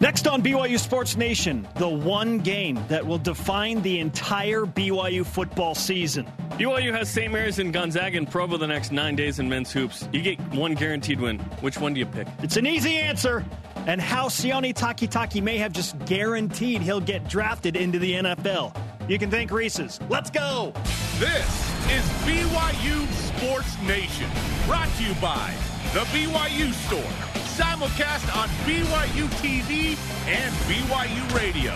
Next on BYU Sports Nation, the one game that will define the entire BYU football season. BYU has St. Mary's and Gonzaga in Provo the next nine days in men's hoops. You get one guaranteed win. Which one do you pick? It's an easy answer. And how Sione Takitaki may have just guaranteed he'll get drafted into the NFL. You can thank Reese's. Let's go. This is BYU Sports Nation, brought to you by The BYU Store simulcast on BYU TV and BYU Radio.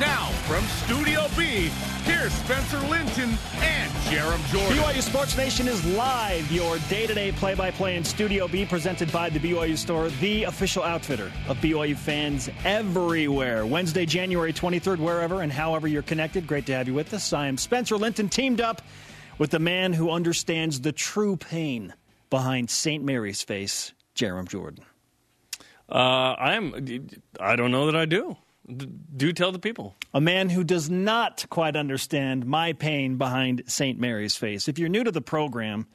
Now, from Studio B, here's Spencer Linton and Jarom Jordan. BYU Sports Nation is live, your day to day play by play in Studio B, presented by the BYU Store, the official outfitter of BYU fans everywhere. Wednesday, January 23rd, wherever and however you're connected. Great to have you with us. I am Spencer Linton, teamed up with the man who understands the true pain behind St. Mary's face, Jarom Jordan. Uh, I'm. I don't know that I do. Do tell the people. A man who does not quite understand my pain behind St. Mary's face. If you're new to the program,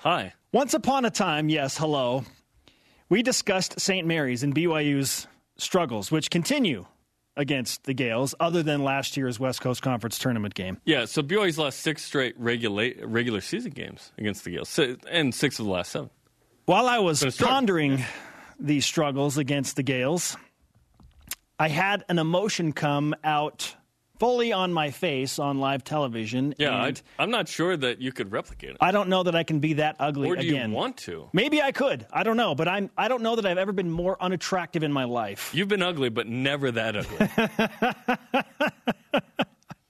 hi. Once upon a time, yes, hello. We discussed St. Mary's and BYU's struggles, which continue against the Gales, other than last year's West Coast Conference tournament game. Yeah, so BYU's lost six straight regular regular season games against the Gales, and six of the last seven. While I was pondering these struggles against the Gales, I had an emotion come out fully on my face on live television. Yeah, I, am not sure that you could replicate it. I don't know that I can be that ugly or do again. you want to? Maybe I could. I don't know, but I'm. I don't know that I've ever been more unattractive in my life. You've been ugly, but never that ugly.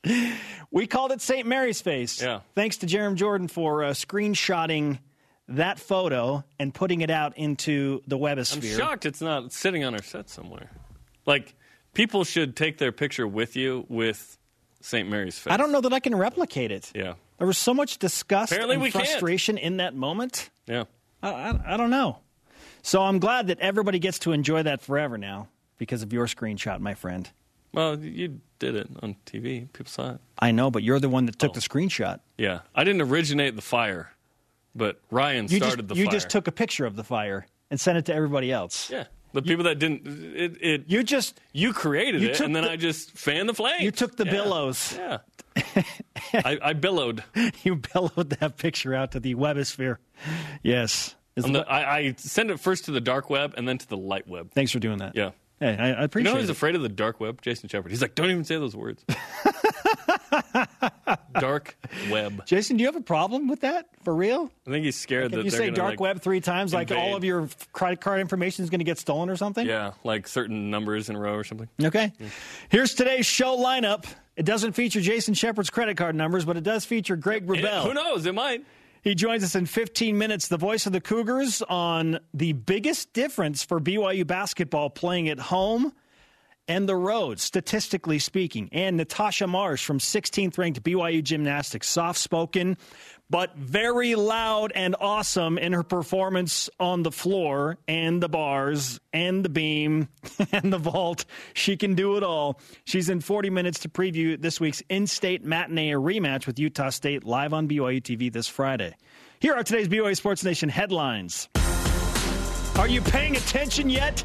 we called it St. Mary's face. Yeah. Thanks to Jarom Jordan for uh, screenshotting that photo and putting it out into the webosphere. I'm shocked it's not sitting on our set somewhere. Like people should take their picture with you with St. Mary's face. I don't know that I can replicate it. Yeah. There was so much disgust Apparently and frustration can't. in that moment. Yeah. I, I, I don't know. So I'm glad that everybody gets to enjoy that forever now because of your screenshot, my friend. Well, you did it on TV. People saw it. I know, but you're the one that took oh. the screenshot. Yeah. I didn't originate the fire. But Ryan you started just, the you fire. just took a picture of the fire and sent it to everybody else. Yeah. The people that didn't, it, it, you just you created you it, and then the, I just fanned the flames. You took the yeah. billows. Yeah, I, I, billowed. you billowed that picture out to the webosphere. Yes, the, I, I send it first to the dark web and then to the light web. Thanks for doing that. Yeah. Hey, I, I appreciate. You know it. afraid of the dark web? Jason Shepard. He's like, don't even say those words. dark web. Jason, do you have a problem with that for real? I think he's scared like that if you say dark like web three times, invade. like all of your credit card information is going to get stolen or something. Yeah, like certain numbers in a row or something. Okay. Yeah. Here's today's show lineup. It doesn't feature Jason Shepard's credit card numbers, but it does feature Greg Wrubell. Who knows? It might. He joins us in 15 minutes, the voice of the Cougars, on the biggest difference for BYU basketball playing at home and the road, statistically speaking. And Natasha Marsh from 16th ranked BYU Gymnastics, soft spoken, but very loud and awesome in her performance on the floor and the bars and the beam and the vault. She can do it all. She's in 40 minutes to preview this week's in state matinee rematch with Utah State live on BYU TV this Friday. Here are today's BYU Sports Nation headlines. Are you paying attention yet?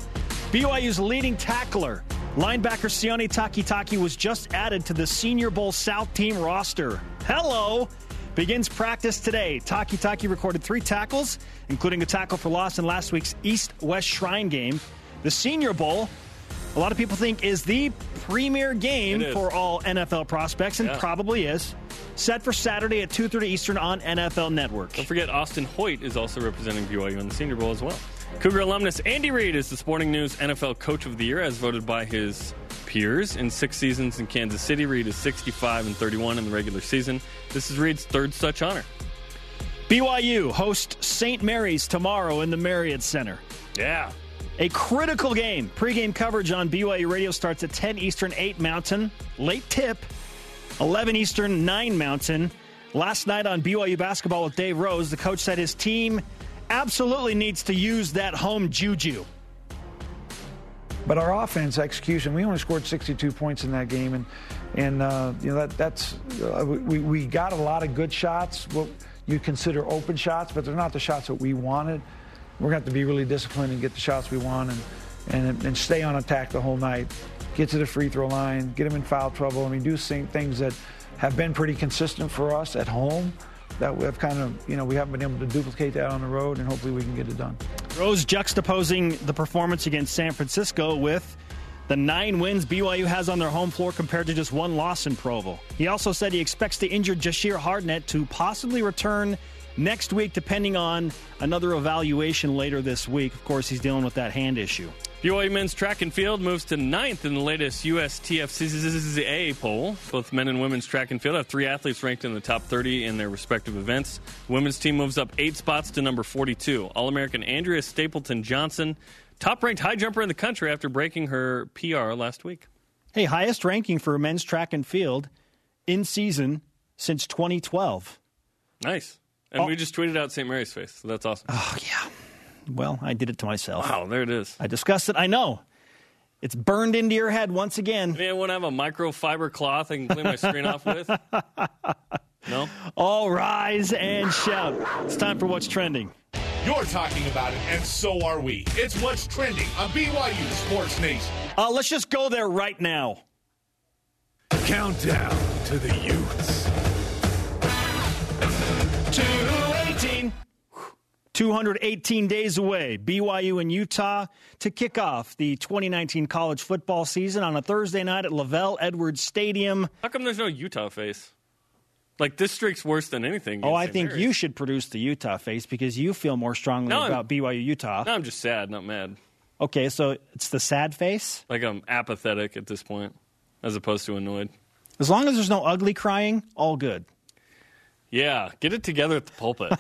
BYU's leading tackler, linebacker Sione Takitaki, was just added to the Senior Bowl South team roster. Hello! begins practice today. Takitaki recorded three tackles, including a tackle for loss in last week's East West Shrine game. The Senior Bowl, a lot of people think, is the premier game for all NFL prospects, and yeah. probably is. Set for Saturday at 2.30 Eastern on NFL Network. Don't forget, Austin Hoyt is also representing BYU in the Senior Bowl as well. Cougar alumnus Andy Reid is the Sporting News NFL Coach of the Year as voted by his peers. In six seasons in Kansas City, Reid is 65 and 31 in the regular season. This is Reid's third such honor. BYU hosts St. Mary's tomorrow in the Marriott Center. Yeah. A critical game. Pre-game coverage on BYU Radio starts at 10 Eastern, 8 Mountain. Late tip, 11 Eastern, 9 Mountain. Last night on BYU basketball with Dave Rose, the coach said his team absolutely needs to use that home juju. But our offense execution, we only scored 62 points in that game, and and uh, you know that that's uh, we we got a lot of good shots, what you consider open shots, but they're not the shots that we wanted. We're to have to be really disciplined and get the shots we want, and and, and stay on attack the whole night. Get to the free throw line, get them in foul trouble. I mean, do things that have been pretty consistent for us at home that we've kind of, you know, we haven't been able to duplicate that on the road, and hopefully we can get it done. Rose juxtaposing the performance against San Francisco with the nine wins BYU has on their home floor compared to just one loss in Provo. He also said he expects the injured Jashir Hardnett to possibly return next week, depending on another evaluation later this week. Of course, he's dealing with that hand issue. BYU men's track and field moves to ninth in the latest USTFCA poll. Both men and women's track and field have three athletes ranked in the top 30 in their respective events. women's team moves up eight spots to number 42. All American Andrea Stapleton Johnson, top ranked high jumper in the country after breaking her PR last week. Hey, highest ranking for men's track and field in season since 2012. Nice. And oh. we just tweeted out St. Mary's face. So that's awesome. Oh, yeah. Well, I did it to myself. Wow, there it is. I discussed it. I know. It's burned into your head once again. Man, want to have a microfiber cloth I can clean my screen off with? No? All rise and shout. It's time for What's Trending. You're talking about it, and so are we. It's What's Trending on BYU Sports Nation. Uh, let's just go there right now. Countdown to the Utes. 218 days away, BYU and Utah to kick off the 2019 college football season on a Thursday night at LaVell Edwards Stadium. How come there's no Utah face? Like this streak's worse than anything. Oh, I think Mary's. you should produce the Utah face because you feel more strongly no, about I'm, BYU Utah. No, I'm just sad, not mad. Okay, so it's the sad face. Like I'm apathetic at this point, as opposed to annoyed. As long as there's no ugly crying, all good. Yeah, get it together at the pulpit.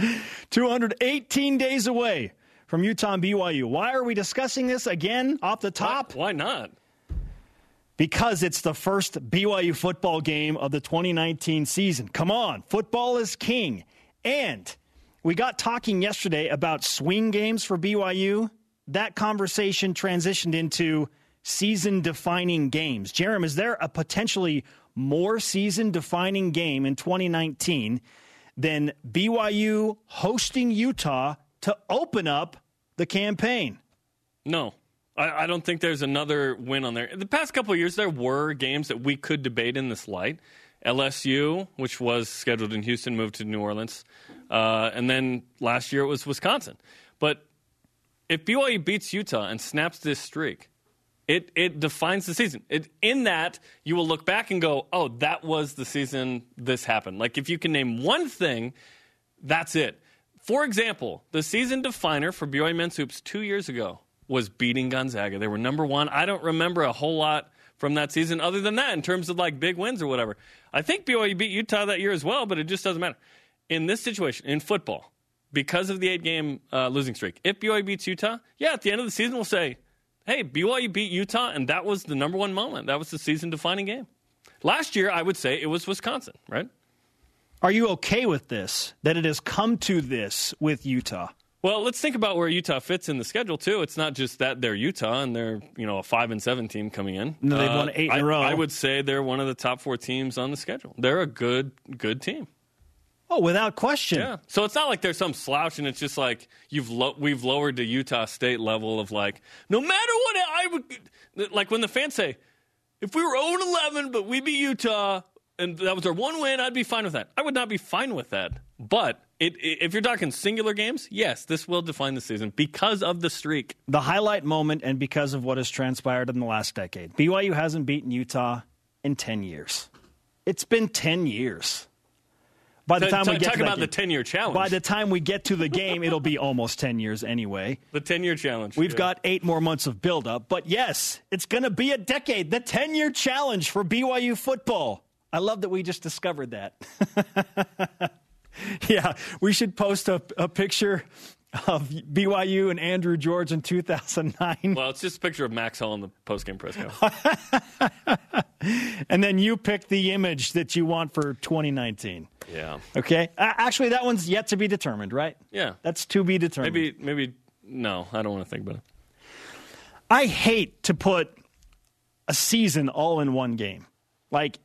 218 days away from Utah and BYU. Why are we discussing this again off the top? Why, why not? Because it's the first BYU football game of the 2019 season. Come on, football is king. And we got talking yesterday about swing games for BYU. That conversation transitioned into season defining games. Jarom, is there a potentially more season defining game in 2019 than BYU hosting Utah to open up the campaign. No. I, I don't think there's another win on there. The past couple years, there were games that we could debate in this light. LSU, which was scheduled in Houston, moved to New Orleans. Uh, and then last year it was Wisconsin. But if BYU beats Utah and snaps this streak, it it defines the season. It, in that you will look back and go, "Oh, that was the season this happened." Like if you can name one thing, that's it. For example, the season definer for BYU men's hoops two years ago was beating Gonzaga. They were number one. I don't remember a whole lot from that season other than that in terms of like big wins or whatever. I think BYU beat Utah that year as well, but it just doesn't matter. In this situation, in football, because of the eight game uh, losing streak, if BYU beats Utah, yeah, at the end of the season, we'll say, hey, BYU beat Utah, and that was the number one moment. That was the season defining game. Last year, I would say it was Wisconsin, right? Are you okay with this, that it has come to this with Utah? Well, let's think about where Utah fits in the schedule too. It's not just that they're Utah and they're you know a five and seven team coming in. No, they've uh, won eight in I, a row. I would say they're one of the top four teams on the schedule. They're a good good team. Oh, without question. Yeah. So it's not like there's some slouch, and it's just like you've lo- we've lowered the Utah State level of like no matter what I would like when the fans say if we were 0 11 but we beat Utah and that was our one win, I'd be fine with that. I would not be fine with that. But it, it, if you're talking singular games, yes, this will define the season because of the streak. The highlight moment and because of what has transpired in the last decade. BYU hasn't beaten Utah in 10 years. It's been 10 years. By the time t- we get talk about the ten year challenge. By the time we get to the game, it'll be almost ten years anyway. The ten year challenge. We've yeah. got eight more months of build up, but yes, it's going to be a decade. The ten year challenge for BYU football. I love that we just discovered that. yeah, we should post a, a picture of BYU and Andrew George in 2009. Well, it's just a picture of Max Hall in the postgame press conference. and then you pick the image that you want for 2019. Yeah. Okay. Uh, actually, that one's yet to be determined, right? Yeah. That's to be determined. Maybe, maybe, no, I don't want to think about it. I hate to put a season all in one game. Like,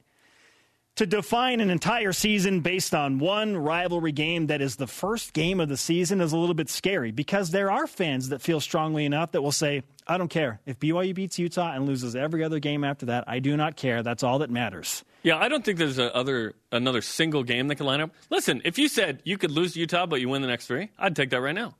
to define an entire season based on one rivalry game that is the first game of the season is a little bit scary because there are fans that feel strongly enough that will say, I don't care. If BYU beats Utah and loses every other game after that, I do not care. That's all that matters. Yeah, I don't think there's other another single game that can line up. Listen, if you said you could lose Utah but you win the next three, I'd take that right now.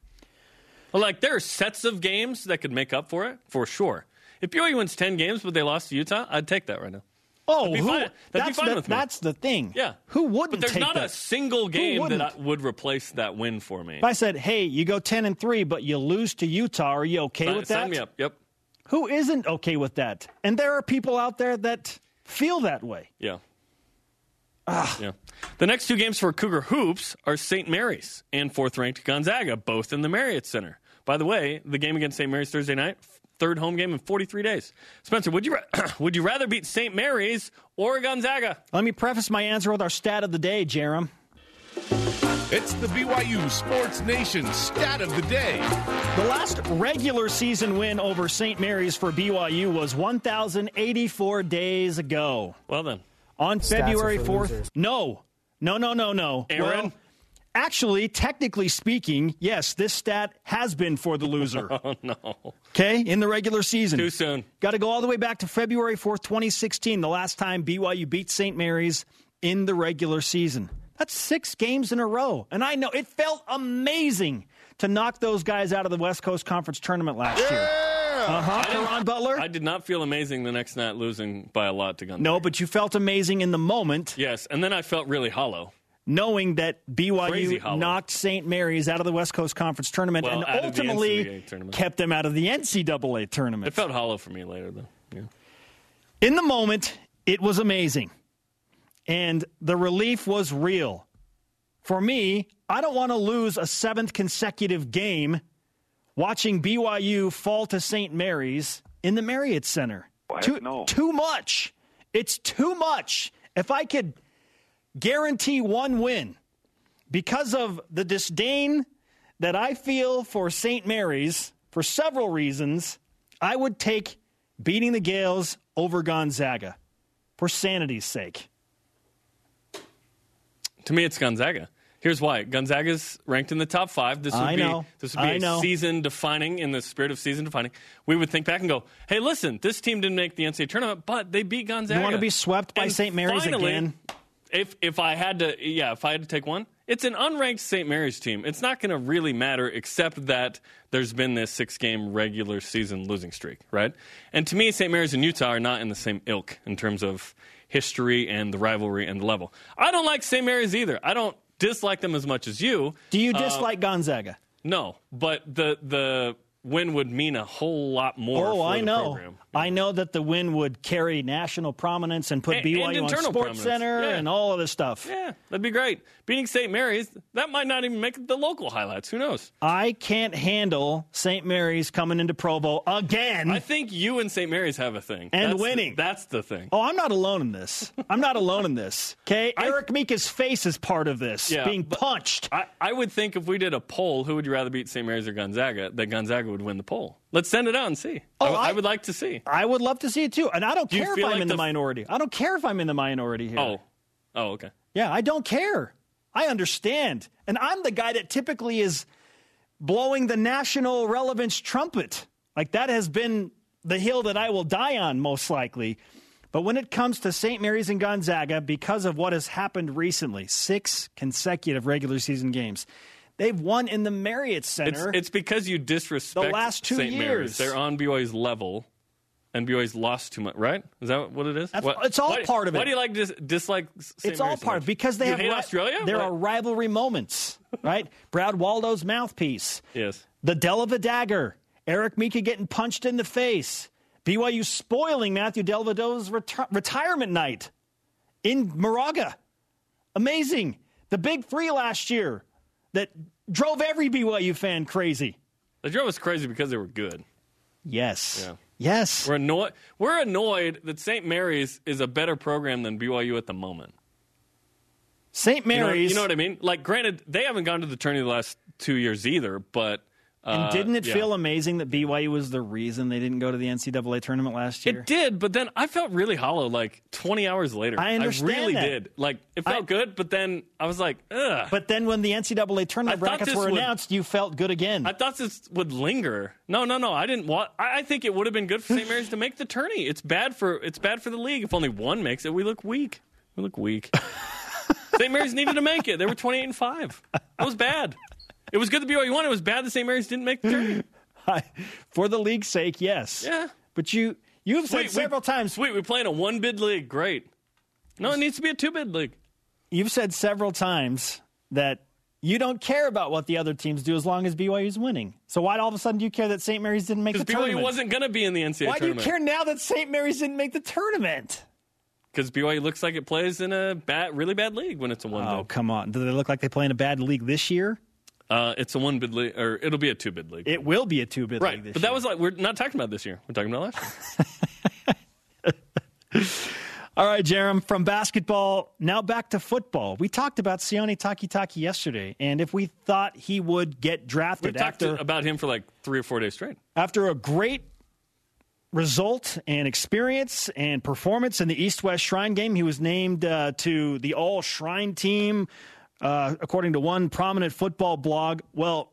Well, like there are sets of games that could make up for it for sure. If BYU wins ten games but they lost to Utah, I'd take that right now. Oh, who, fine. That's, fine the, with me. that's the thing. Yeah, Who wouldn't But there's take not that? a single game that I wouldn't? replace that win for me. If I said, hey, you go 10 and 3, but you lose to Utah, are you okay sign, with that? sign me up. Yep. Who isn't okay with that? And there are people out there that feel that way. Yeah. Ah. Yeah. The next two games for Cougar Hoops are St. Mary's and fourth ranked Gonzaga, both in the Marriott Center. By the way, the game against St. Mary's Thursday night, third home game in 43 days. Spencer, would you ra- would you rather beat St. Mary's or Gonzaga? Let me preface my answer with our stat of the day, Jarom. It's the BYU Sports Nation stat of the day. The last regular season win over St. Mary's for BYU was 1,084 days ago. Well then, On Stats February 4th. losers. No. No, no, no, no. Aaron? Well, actually, technically speaking, yes, this stat has been for the loser. oh no, Okay, in the regular season. too soon. Got to go all the way back to February 4th, 2016, the last time BYU beat St. Mary's in the regular season. That's six games in a row. And I know it felt amazing to knock those guys out of the West Coast Conference tournament last year. Uh huh. Karan Butler? I did not feel amazing the next night losing by a lot to Gonzaga. no, but you felt amazing in the moment yes, and then I felt really hollow. Knowing that BYU knocked St. Mary's out of the West Coast Conference tournament Well, and out of the ultimately tournament. kept them out of the NCAA tournament. It felt hollow for me later though. Yeah. In the moment, it was amazing. And the relief was real. For me, I don't want to lose a seventh consecutive game watching BYU fall to St. Mary's in the Marriott Center. Too, no. too much. It's too much. If I could guarantee one win because of the disdain that I feel for St. Mary's for several reasons, I would take beating the Gales over Gonzaga for sanity's sake. To me, it's Gonzaga. Here's why: Gonzaga's ranked in the top five. This would I be know. this would be I a know. season defining in the spirit of season defining. We would think back and go, "Hey, listen, this team didn't make the NCAA tournament, but they beat Gonzaga." You want to be swept by St. Mary's finally, again? If if I had to, yeah, if I had to take one, it's an unranked St. Mary's team. It's not going to really matter, except that there's been this six game regular season losing streak, right? And to me, St. Mary's and Utah are not in the same ilk in terms of history and the rivalry and the level. I don't like St. Mary's either. I don't dislike them as much as you. Do you Uh, dislike Gonzaga? no, but the the win would mean a whole lot more. Oh, I the know. Program. I know that the win would carry national prominence and put And- BYU and on Sports prominence. Center Yeah. and all of this stuff. Yeah, that'd be great. Beating St. Mary's, that might not even make the local highlights. Who knows? I can't handle St. Mary's coming into Provo again. I think you and St. Mary's have a thing. And That's the- winning. that's the thing. Oh, I'm not alone in this. I'm not alone in this. Okay, I- Eric Mika's face is part of this. Yeah, being punched. I, I would think if we did a poll, who would you rather beat, St. Mary's or Gonzaga, that Gonzaga would win the poll. Let's send it out and see. Oh, I, I I- would like to see. I would love to see it too, and I don't you care if I'm like in the, the- minority. I don't care if I'm in the minority here. Oh, oh, okay. Yeah, I don't care. I understand. And I'm the guy that typically is blowing the national relevance trumpet. Like that has been the hill that I will die on, most likely. But when it comes to St. Mary's and Gonzaga, because of what has happened recently, six consecutive regular season games, they've won in the Marriott It's, Center. it's because you disrespect The last two St. years. Mary's. They're on BYU's level, and BYU's lost too much, right? Is that what it is? What- it's all why- part of it. Why do you like dis- dislike St. it's all Mary's so part much? of because they you have hate ri- Australia? There What? are rivalry moments, right? Brad Waldow's mouthpiece. Yes. The Delva dagger. Eric Mika getting punched in the face. BYU spoiling Matthew Dellavedova's reti- retirement night in Moraga. Amazing. The big three last year that drove every BYU fan crazy. They drove us crazy because they were good. Yes. Yeah. Yes. We're annoyed. We're annoyed that St. Mary's is a better program than BYU at the moment. St. You know, Mary's. you know what I mean? Like, granted, they haven't gone to the tourney the last two years either, but And Uh, didn't it yeah. feel amazing that BYU was the reason they didn't go to the NCAA tournament last year? It did, but then I felt really hollow like 20 hours later. I understand really that. did. Like, it felt I- good, but then I was like, ugh. But then when the NCAA tournament I brackets were would- announced, you felt good again. I thought this would linger. No, no, no. I didn't want. I, I think it would have been good for St. Mary's to make the tourney. It's bad for it's bad for the league. If only one makes it, we look weak. We look weak. St. Mary's needed to make it. They were 28 and five. That was bad. It was good that BYU won. It was bad that St. Mary's didn't make the tourney. For the league's sake, yes. Yeah. But you you've said Sweet, we- several times Sweet, we play in a one bid league. Great. No, it needs to be a two bid league. you've said several times that you don't care about what the other teams do as long as BYU's winning. So why all of a sudden do you care that St. Mary's didn't make the tournament? Because BYU wasn't going to be in the NCAA why do you care now that St. Mary's didn't make the tournament? Because BYU looks like it plays in a bad, really bad league when it's a one Oh, come on. Do they look like they play in a bad league this year? Uh, it's a one bid league, or it'll be a two bid league. It will be a two bid right. league this But that year. was like, we're not talking about this year. We're talking about last year. All right, Jarom, from basketball, now back to football. We talked about Sione Takitaki yesterday, and if we thought he would get drafted talked after, about him for like three or four days straight. after a great result and experience and performance in the East West Shrine game, he was named uh, to the All Shrine team, uh, according to one prominent football blog. Well,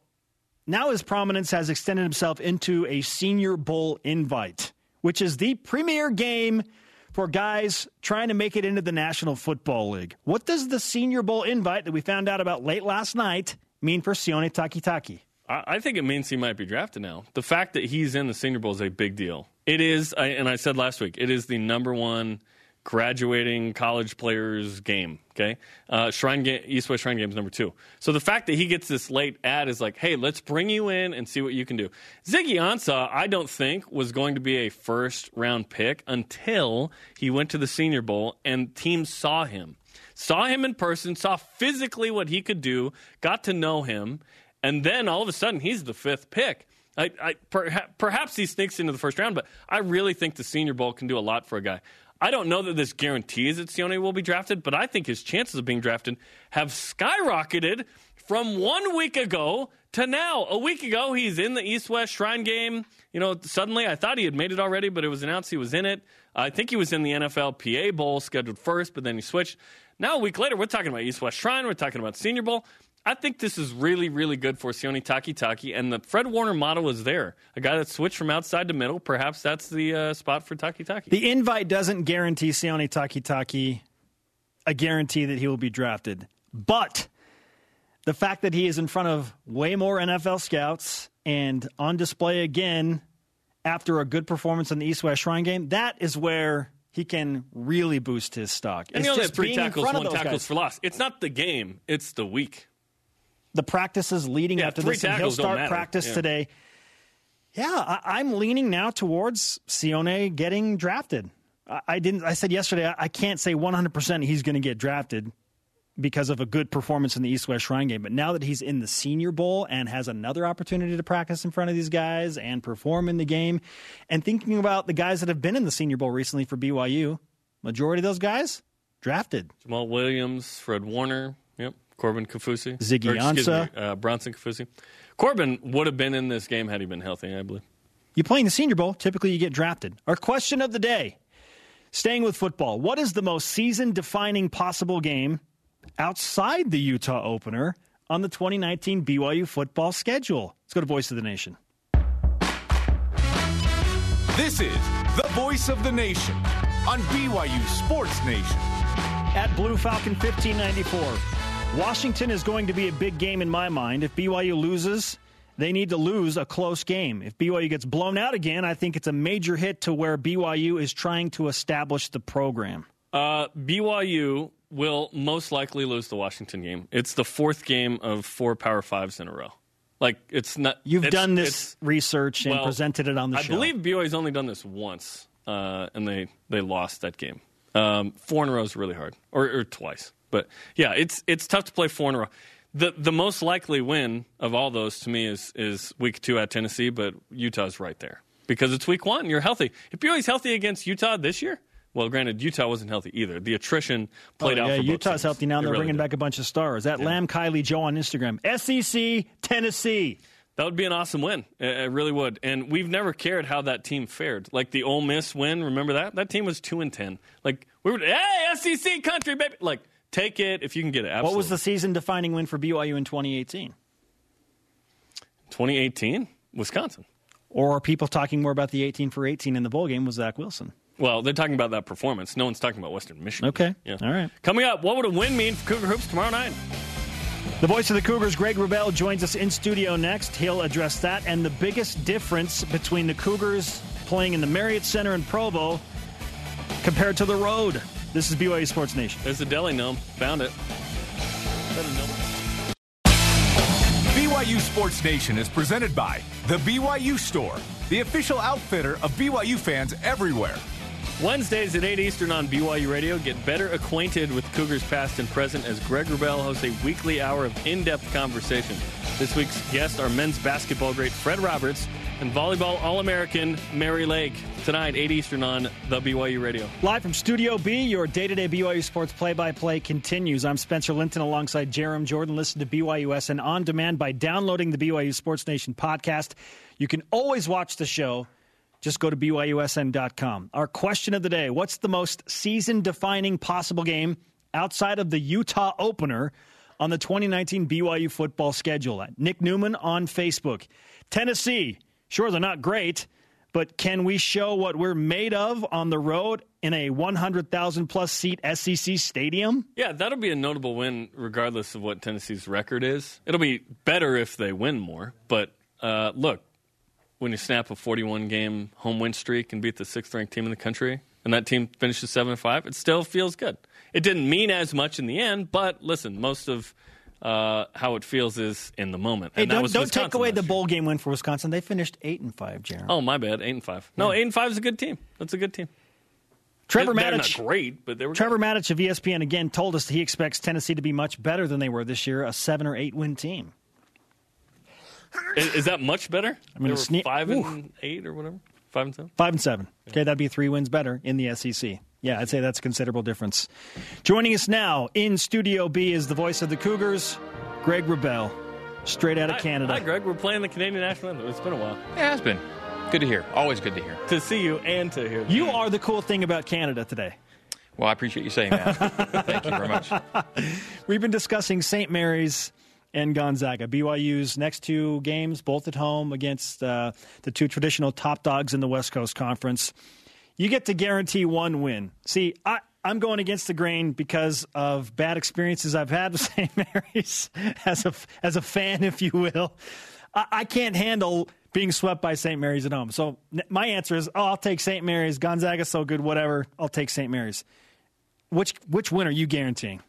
now his prominence has extended himself into a Senior Bowl invite, which is the premier game for guys trying to make it into the National Football League. What does the Senior Bowl invite that we found out about late last night mean for Sione Takitaki? I, I think it means he might be drafted now. The fact that he's in the Senior Bowl is a big deal. It is, and I said last week, it is the number one graduating college players game. Okay, uh, Shrine game, East West Shrine game is number two. So the fact that he gets this late ad is like, hey, let's bring you in and see what you can do. Ziggy Ansah, I don't think was going to be a first round pick until he went to the Senior Bowl and teams saw him, saw him in person, saw physically what he could do, got to know him, and then all of a sudden he's the fifth pick. I, I, perha- perhaps he sneaks into the first round, but I really think the Senior Bowl can do a lot for a guy. I don't know that this guarantees that Sione will be drafted, but I think his chances of being drafted have skyrocketed from one week ago to now. A week ago, he's in the East West Shrine game. You know, suddenly I thought he had made it already, but it was announced he was in it. I think he was in the NFL PA Bowl scheduled first, but then he switched. Now, a week later, we're talking about East West Shrine. We're talking about Senior Bowl. I think this is really, really good for Sione Takitaki, and the Fred Warner model is there. A guy that switched from outside to middle. Perhaps that's the uh, spot for Takitaki. The invite doesn't guarantee Sione Takitaki a guarantee that he will be drafted. But the fact that he is in front of way more NFL scouts and on display again after a good performance in the East West Shrine game, that is where he can really boost his stock. and It's he only just had three tackles, one tackles guys. for loss. It's not the game; it's the week. The practices leading Yeah, up to this. and He'll start practice Yeah. today. Yeah, I, I'm leaning now towards Sione getting drafted. I, I didn't. I said yesterday I, I can't say 100 percent he's going to get drafted because of a good performance in the East West Shrine game. But now that he's in the Senior Bowl and has another opportunity to practice in front of these guys and perform in the game, and thinking about the guys that have been in the Senior Bowl recently for BYU, majority of those guys drafted. Jamaal Williams, Fred Warner, yep, Corbin Kaufusi, Ziggy Or, excuse Ansah. me, uh, Bronson Kaufusi. Corbin would have been in this game had he been healthy, I believe. You play in the Senior Bowl, typically you get drafted. Our question of the day staying with football, what is the most season defining possible game outside the Utah opener on the 2019 BYU football schedule? Let's go to Voice of the Nation. This is the voice of the nation on BYU Sports Nation. At Blue Falcon 1594, Washington is going to be a big game in my mind. If BYU loses, they need to lose a close game. If BYU gets blown out again, I think it's a major hit to where BYU is trying to establish the program. Uh, BYU will most likely lose the Washington game. It's the fourth game of four Power Fives in a row. Like it's not. You've it's- done this research and well, presented it on the I show. I believe BYU's only done this once, uh, and they they lost that game. Um, four in a row is really hard, or, or twice. But yeah, it's it's tough to play four in a row. The the most likely win of all those to me is is week two at Tennessee, but Utah's right there because it's week one. and You're healthy. If BYU's healthy against Utah this year, well, granted Utah wasn't healthy either. The attrition played Oh, out. yeah, Utah's healthy now. They're really bringing did. back a bunch of stars. At Lamb Kylie Joe on Instagram. SEC Tennessee. That would be an awesome win. It really would. And we've never cared how that team fared. Like the Ole Miss win, remember that? That team was two and ten. Like we were, hey SEC country baby. Like take it if you can get it. Absolutely. What was the season-defining win for BYU in 2018? 2018, Wisconsin. Or are people talking more about the 18 for 18 in the bowl game with Zach Wilson? Well, they're talking about that performance. No one's talking about Western Michigan. Okay. Yeah. All right. Coming up, what would a win mean for Cougar Hoops tomorrow night? The voice of the Cougars, Greg Wrubell, joins us in studio next. He'll address that and the biggest difference between the Cougars playing in the Marriott Center in Provo compared to the road. This is BYU Sports Nation. There's the deli gnome. Found it. BYU Sports Nation is presented by The BYU Store, the official outfitter of BYU fans everywhere. Wednesdays at 8 Eastern on BYU Radio. Get better acquainted with Cougars past and present as Greg Wrubell hosts a weekly hour of in-depth conversation. This week's guests are men's basketball great Fred Roberts and volleyball All-American Mary Lake. Tonight, 8 Eastern on the BYU Radio. Live from Studio B, your day-to-day BYU sports play-by-play continues. I'm Spencer Linton alongside Jarom Jordan. Listen to BYUSN on demand by downloading the BYU Sports Nation podcast. You can always watch the show just go to BYUSN.com. Our question of the day What's the most season defining possible game outside of the Utah opener on the 2019 BYU football schedule? Nick Newman on Facebook. Tennessee, sure, they're not great, but can we show what we're made of on the road in a 100,000 plus seat SEC stadium? Yeah, that'll be a notable win regardless of what Tennessee's record is. It'll be better if they win more, but uh, look, when you snap a 41 game home win streak and beat the sixth ranked team in the country, and that team finishes 7 5, it still feels good. It didn't mean as much in the end, but listen, most of uh, how it feels is in the moment. Hey, And that don't, don't take away the bowl game win for Wisconsin. They finished 8 and 5, Jarom. Oh, my bad. 8 and 5. No, 8 and 5 is a good team. That's a good team. Trevor Matich. not great, but they were Trevor Matich of ESPN again told us that he expects Tennessee to be much better than they were this year, a seven or eight win team. Is, is that much better? I mean, they were sne- 5 Oof. and 8 or whatever? 5 and 7? Five and seven. Okay, that'd be three wins better in the SEC. Yeah, I'd say that's a considerable difference. Joining us now in Studio B is the voice of the Cougars, Greg Wrubell, straight out of Hi- Canada. Hi, Greg. We're playing the Canadian national anthem. It's been a while. Yeah, it has been. Good to hear. Always good to hear. To see you and to hear You are the cool thing about Canada today. Well, I appreciate you saying that. Thank you very much. We've been discussing St. Mary's and Gonzaga. BYU's next two games, both at home against uh, the two traditional top dogs in the West Coast Conference. You get to guarantee one win. See, I, I'm going against the grain because of bad experiences I've had with St. Mary's as a as a fan, if you will. I, I can't handle being swept by St. Mary's at home. So my answer is, oh, I'll take St. Mary's. Gonzaga's so good, whatever. I'll take St. Mary's. Which which win are you guaranteeing?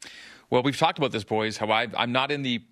Well, we've talked about this, boys. How I, I'm not in the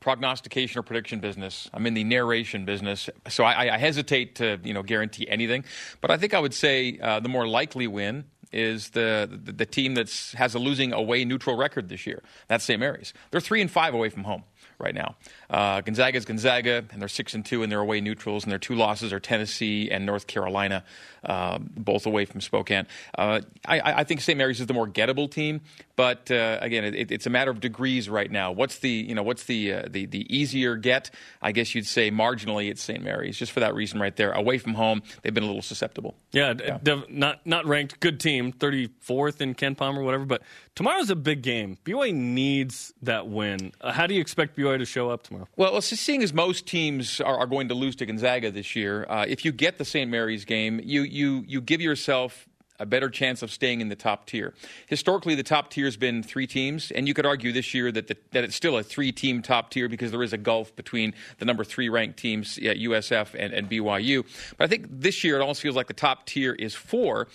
prognostication or prediction business. I'm in the narration business, so I, I hesitate to you know guarantee anything. But I think I would say uh, the more likely win is the, the the team that's has a losing away neutral record this year. That's St. Mary's. They're three and five away from home right now. Uh, Gonzaga's Gonzaga, and they're six and two in their away neutrals, and their two losses are Tennessee and North Carolina, uh, both away from Spokane. Uh, I, I think St. Mary's is the more gettable team, but uh, again, it, it's a matter of degrees right now. What's the you know what's the uh, the the easier get? I guess you'd say marginally it's St. Mary's, just for that reason right there. Away from home, they've been a little susceptible. Yeah, dev- not not ranked. Good team, thirty fourth in KenPom, whatever. But tomorrow's a big game. BYU needs that win. Uh, how do you expect BYU to show up tomorrow? Well, seeing as most teams are, are going to lose to Gonzaga this year, uh, if you get the St. Mary's game, you you you give yourself a better chance of staying in the top tier. Historically, the top tier has been three teams, and you could argue this year that the, that it's still a three-team top tier because there is a gulf between the number three ranked teams, yeah, USF and, and BYU. But I think this year it almost feels like the top tier is four,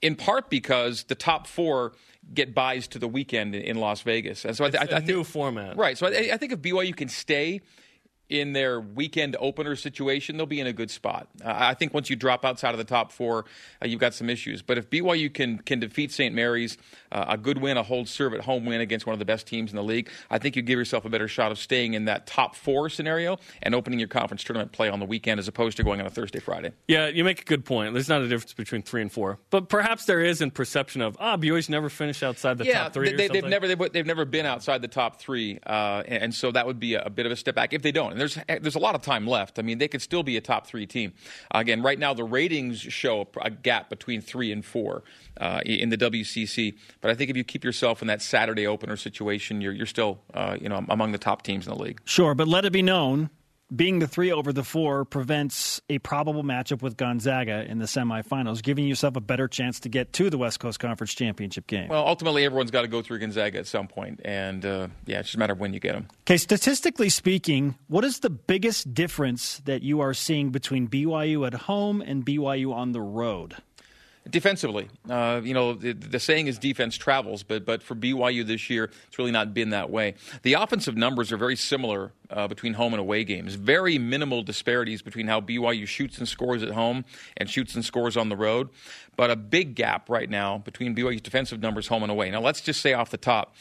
in part because the top four get buys to the weekend in, Las Vegas, and so I, th- It's I, a I think new format. Right. So I, I think if BYU can stay in their weekend opener situation, they'll be in a good spot. Uh, I think once you drop outside of the top four, uh, you've got some issues. But if BYU can can defeat St. Mary's, uh, a good win, a hold serve at home win against one of the best teams in the league, I think you give yourself a better shot of staying in that top four scenario and opening your conference tournament play on the weekend as opposed to going on a Thursday, Friday. Yeah, you make a good point. There's not a difference between three and four, but perhaps there is in perception of ah, BYU's never finished outside the top three. they, have never they've, they've never been outside the top three, uh, and, and so that would be a, a bit of a step back if they don't. There's there's a lot of time left. I mean, they could still be a top three team. Again, right now the ratings show a, gap between three and four uh, in the WCC. But I think if you keep yourself in that Saturday opener situation, you're you're still uh, you know among the top teams in the league. Sure, but let it be known being the three over the four prevents a probable matchup with Gonzaga in the semifinals, giving yourself a better chance to get to the West Coast Conference championship game. Well, ultimately, everyone's got to go through Gonzaga at some point, and uh, yeah, it's just a matter of when you get them. Okay, statistically speaking, what is the biggest difference that you are seeing between BYU at home and BYU on the road? Defensively, uh, you know, the, the, saying is defense travels, but but for BYU this year, it's really not been that way. The offensive numbers are very similar uh, between home and away games. Very minimal disparities between how BYU shoots and scores at home and shoots and scores on the road, but a big gap right now between BYU's defensive numbers home and away. Now, let's just say off the top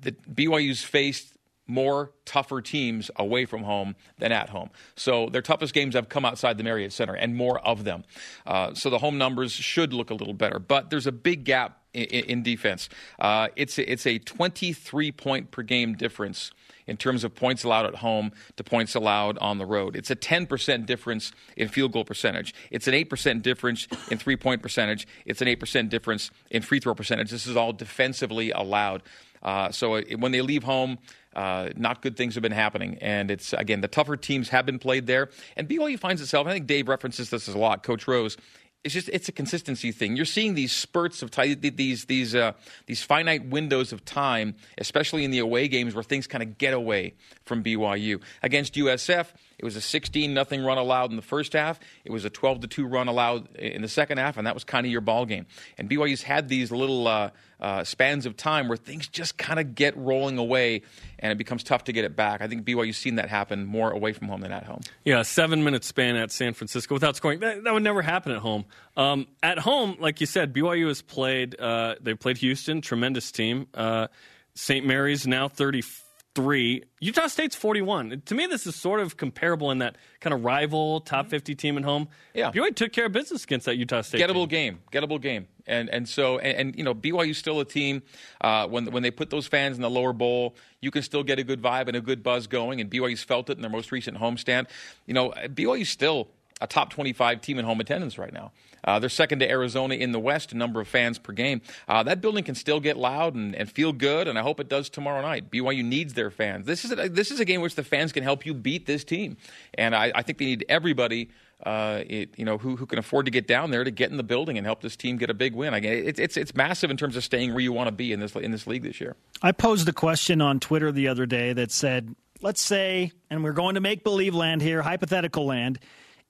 that BYU's faced more tougher teams away from home than at home. So their toughest games have come outside the Marriott Center and more of them. Uh, so the home numbers should look a little better. But there's a big gap in, in defense. Uh, it's, it's a 23 point per game difference in terms of points allowed at home to points allowed on the road. It's a 10% difference in field goal percentage. It's an 8% difference in three point percentage. It's an 8% difference in free throw percentage. This is all defensively allowed. Uh, so it, when they leave home, uh, not good things have been happening. And it's, again, the tougher teams have been played there. And BYU finds itself, I think Dave references this a lot, Coach Rose. It's just it's a consistency thing. You're seeing these spurts of time, these these uh, these finite windows of time, especially in the away games where things kind of get away from BYU. Against USF, it was a 16 nothing run allowed in the first half. It was a 12 to 2 run allowed in the second half, and that was kind of your ball game. And BYU's had these little uh, uh, spans of time where things just kind of get rolling away and it becomes tough to get it back. I think BYU's seen that happen more away from home than at home. Yeah, seven minute span at San Francisco without scoring. That, that would never happen at home. Um, at home, like you said, BYU has played, uh, they played Houston, tremendous team. Uh, St. Mary's now 34 three. Utah State's 41. To me, this is sort of comparable in that kind of rival top 50 team at home. Yeah. BYU took care of business against that Utah State. Gettable team. game. Gettable game. And and so and, and you know BYU's still a team. Uh, when when they put those fans in the lower bowl, you can still get a good vibe and a good buzz going. And BYU's felt it in their most recent homestand. You know BYU's still a top 25 team in home attendance right now. Uh, they're second to Arizona in the West in number of fans per game. Uh, that building can still get loud and, and, feel good, and I hope it does tomorrow night. BYU needs their fans. This is a, this is a game which the fans can help you beat this team, and I, I think they need everybody. Uh, it, you know, who, who can afford to get down there to get in the building and help this team get a big win. Again, it's it's it's massive in terms of staying where you want to be in this in this league this year. I posed a question on Twitter the other day that said, let's say, and we're going to make believe land here, hypothetical land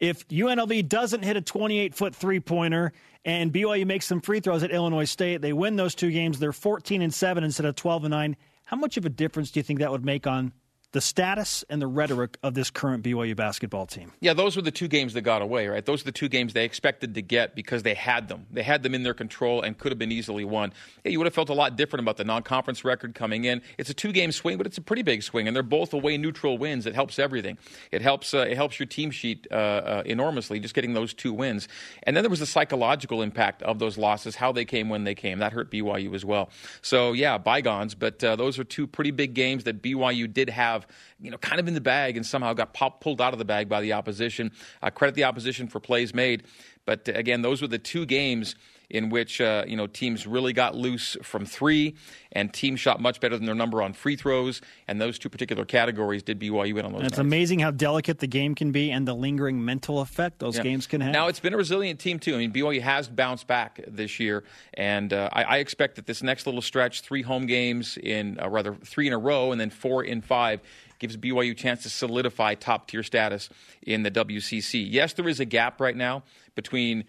if UNLV doesn't hit a 28 foot three pointer and BYU makes some free throws at Illinois State, they win those two games. They're 14 and 7 instead of 12 and 9. How much of a difference do you think that would make on the status and the rhetoric of this current BYU basketball team. Yeah, those were the two games that got away, right? Those are the two games they expected to get because they had them. They had them in their control and could have been easily won. Yeah, you would have felt a lot different about the non-conference record coming in. It's a two-game swing, but it's a pretty big swing, and they're both away neutral wins. It helps everything. It helps. Uh, it helps your team sheet uh, uh, enormously just getting those two wins. And then there was the psychological impact of those losses, how they came when they came. That hurt BYU as well. So yeah, bygones, but uh, those are two pretty big games that BYU did have you know, kind of in the bag and somehow got pop, pulled out of the bag by the opposition. Uh, credit the opposition for plays made. But uh, again, those were the two games in which uh, you know teams really got loose from three, and teams shot much better than their number on free throws. And those two particular categories did BYU in on those. And it's amazing how delicate the game can be and the lingering mental effect those yeah. games can have. Now it's been a resilient team too. I mean, BYU has bounced back this year, and uh, I, I, expect that this next little stretch, three home games in uh, rather three in a row, and then four in five gives BYU a chance to solidify top tier status in the WCC. Yes, there is a gap right now between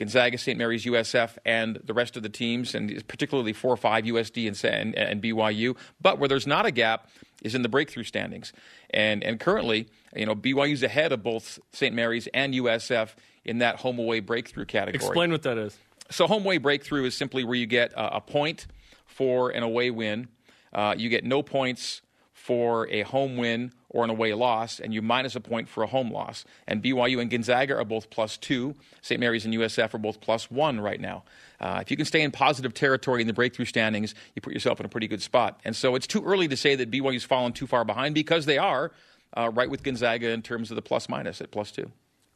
Gonzaga, St. Mary's, USF, and the rest of the teams, and particularly 4 5 USD and, and, and BYU. But where there's not a gap is in the breakthrough standings. And, and currently, you know, BYU's ahead of both St. Mary's and USF in that home away breakthrough category. Explain what that is. So, home away breakthrough is simply where you get a, a point for an away win, uh, you get no points for a home win or an away loss, and you minus a point for a home loss. And BYU and Gonzaga are both plus two. St. Mary's and USF are both plus one right now. Uh, if you can stay in positive territory in the breakthrough standings, you put yourself in a pretty good spot. And so it's too early to say that BYU's fallen too far behind because they are. uh, right with Gonzaga in terms of the plus minus at plus two.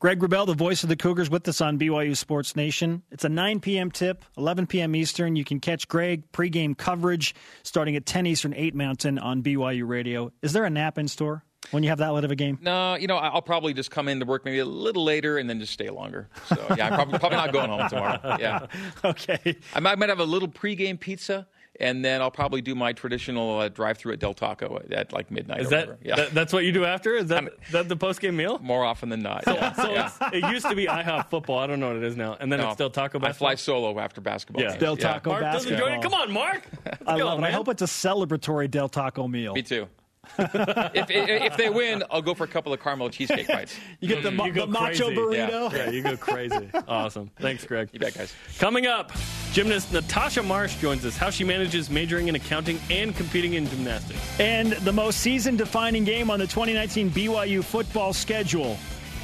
Greg Wrubell, the voice of the Cougars, with us on BYU Sports Nation. It's a 9 p.m. tip, 11 p.m. Eastern. You can catch Greg pregame coverage starting at 10 Eastern, 8 Mountain on BYU Radio. Is there a nap in store when you have that late of a game? No, you know, I'll probably just come in to work maybe a little later and then just stay longer. So, yeah, I'm probably, probably not going home tomorrow. Yeah. Okay. I might, might have a little pregame pizza and then I'll probably do my traditional uh, drive-through at Del Taco at like midnight. Is or that, whatever. yeah. that that's what you do after? Is that I'm- that the post game meal? more often than not? Yeah. So yeah. it's, it used to be IHOP football. I don't know what it is now, and then No, it's still Taco I fly solo after basketball. Yeah. games. Del Yeah. Taco Mark doesn't join it. Come on, Mark. Let's I go, love it. I hope it's a celebratory Del Taco meal. Me too. if, if they win, I'll go for a couple of caramel cheesecake bites. You get the, mm. ma- You go the macho crazy. burrito. Yeah, you go crazy. awesome. Thanks, Greg. You bet, guys. Coming up, gymnast Natasha Marsh joins us. How she manages majoring in accounting and competing in gymnastics. And the most season defining game on the 2019 BYU football schedule.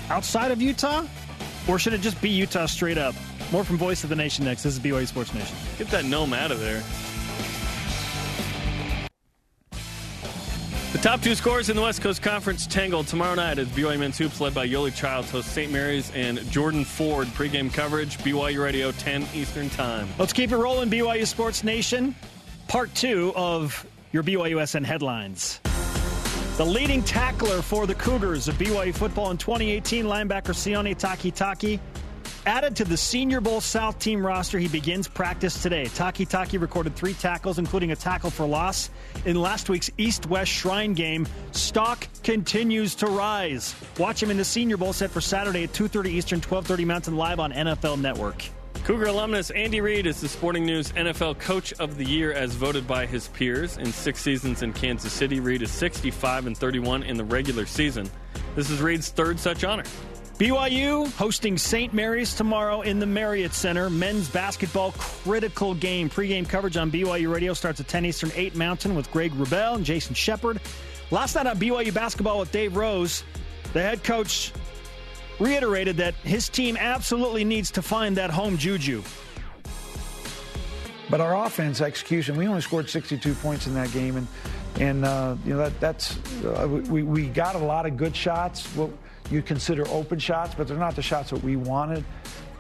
Outside of Utah? Or should it just be Utah straight up? More from Voice of the Nation next. This is BYU Sports Nation. Get that gnome out of there. The top two scores in the West Coast Conference tangle tomorrow night as BYU men's hoops led by Yoli Childs host St. Mary's and Jordan Ford pregame coverage BYU Radio 10 Eastern Time. Let's keep it rolling, BYU Sports Nation. Part two of your BYUSN headlines. The leading tackler for the Cougars of BYU football in 2018, linebacker Sione Takitaki, added to the Senior Bowl South team roster. He begins practice today. Takitaki recorded three tackles, including a tackle for loss in last week's East-West Shrine game. Stock continues to rise. Watch him in the Senior Bowl set for Saturday at 2:30 Eastern, 12:30 Mountain, live on NFL Network. Cougar alumnus Andy Reid is the Sporting News NFL Coach of the Year as voted by his peers. In six seasons in Kansas City, Reid is 65 and 31 in the regular season. This is Reid's third such honor. BYU hosting St. Mary's tomorrow in the Marriott Center. Men's basketball critical game. Pre-game coverage on BYU Radio starts at 10 Eastern, 8 Mountain with Greg Wrubell and Jason Shepard. Last night on BYU basketball with Dave Rose, the head coach reiterated that his team absolutely needs to find that home juju. But our offense execution, we only scored 62 points in that game, and and uh, you know that that's uh, we we got a lot of good shots, what you consider open shots, but they're not the shots that we wanted.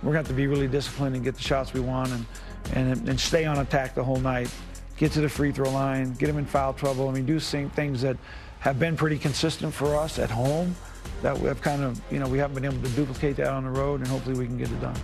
We're going to have to be really disciplined and get the shots we want, and and and stay on attack the whole night. Get to the free throw line, get them in foul trouble. I mean, do things that have been pretty consistent for us at home. That we have kind of you know we haven't been able to duplicate that on the road, and hopefully we can get it done.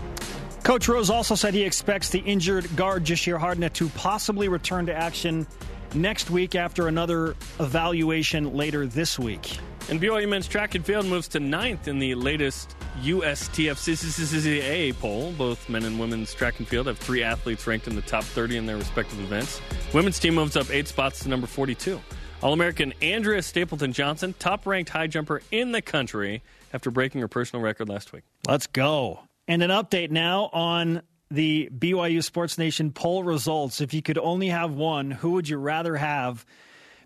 Coach Rose also said he expects the injured guard Jahshire Hardnett to possibly return to action next week after another evaluation later this week. And BYU men's track and field moves to ninth in the latest USTFCCCA poll. Both men and women's track and field have three athletes ranked in the top 30 in their respective events. Women's team moves up eight spots to number 42. All American Andrea Stapleton Johnson, top ranked high jumper in the country after breaking her personal record last week. Let's go. And an update now on the BYU Sports Nation poll results. If you could only have one, who would you rather have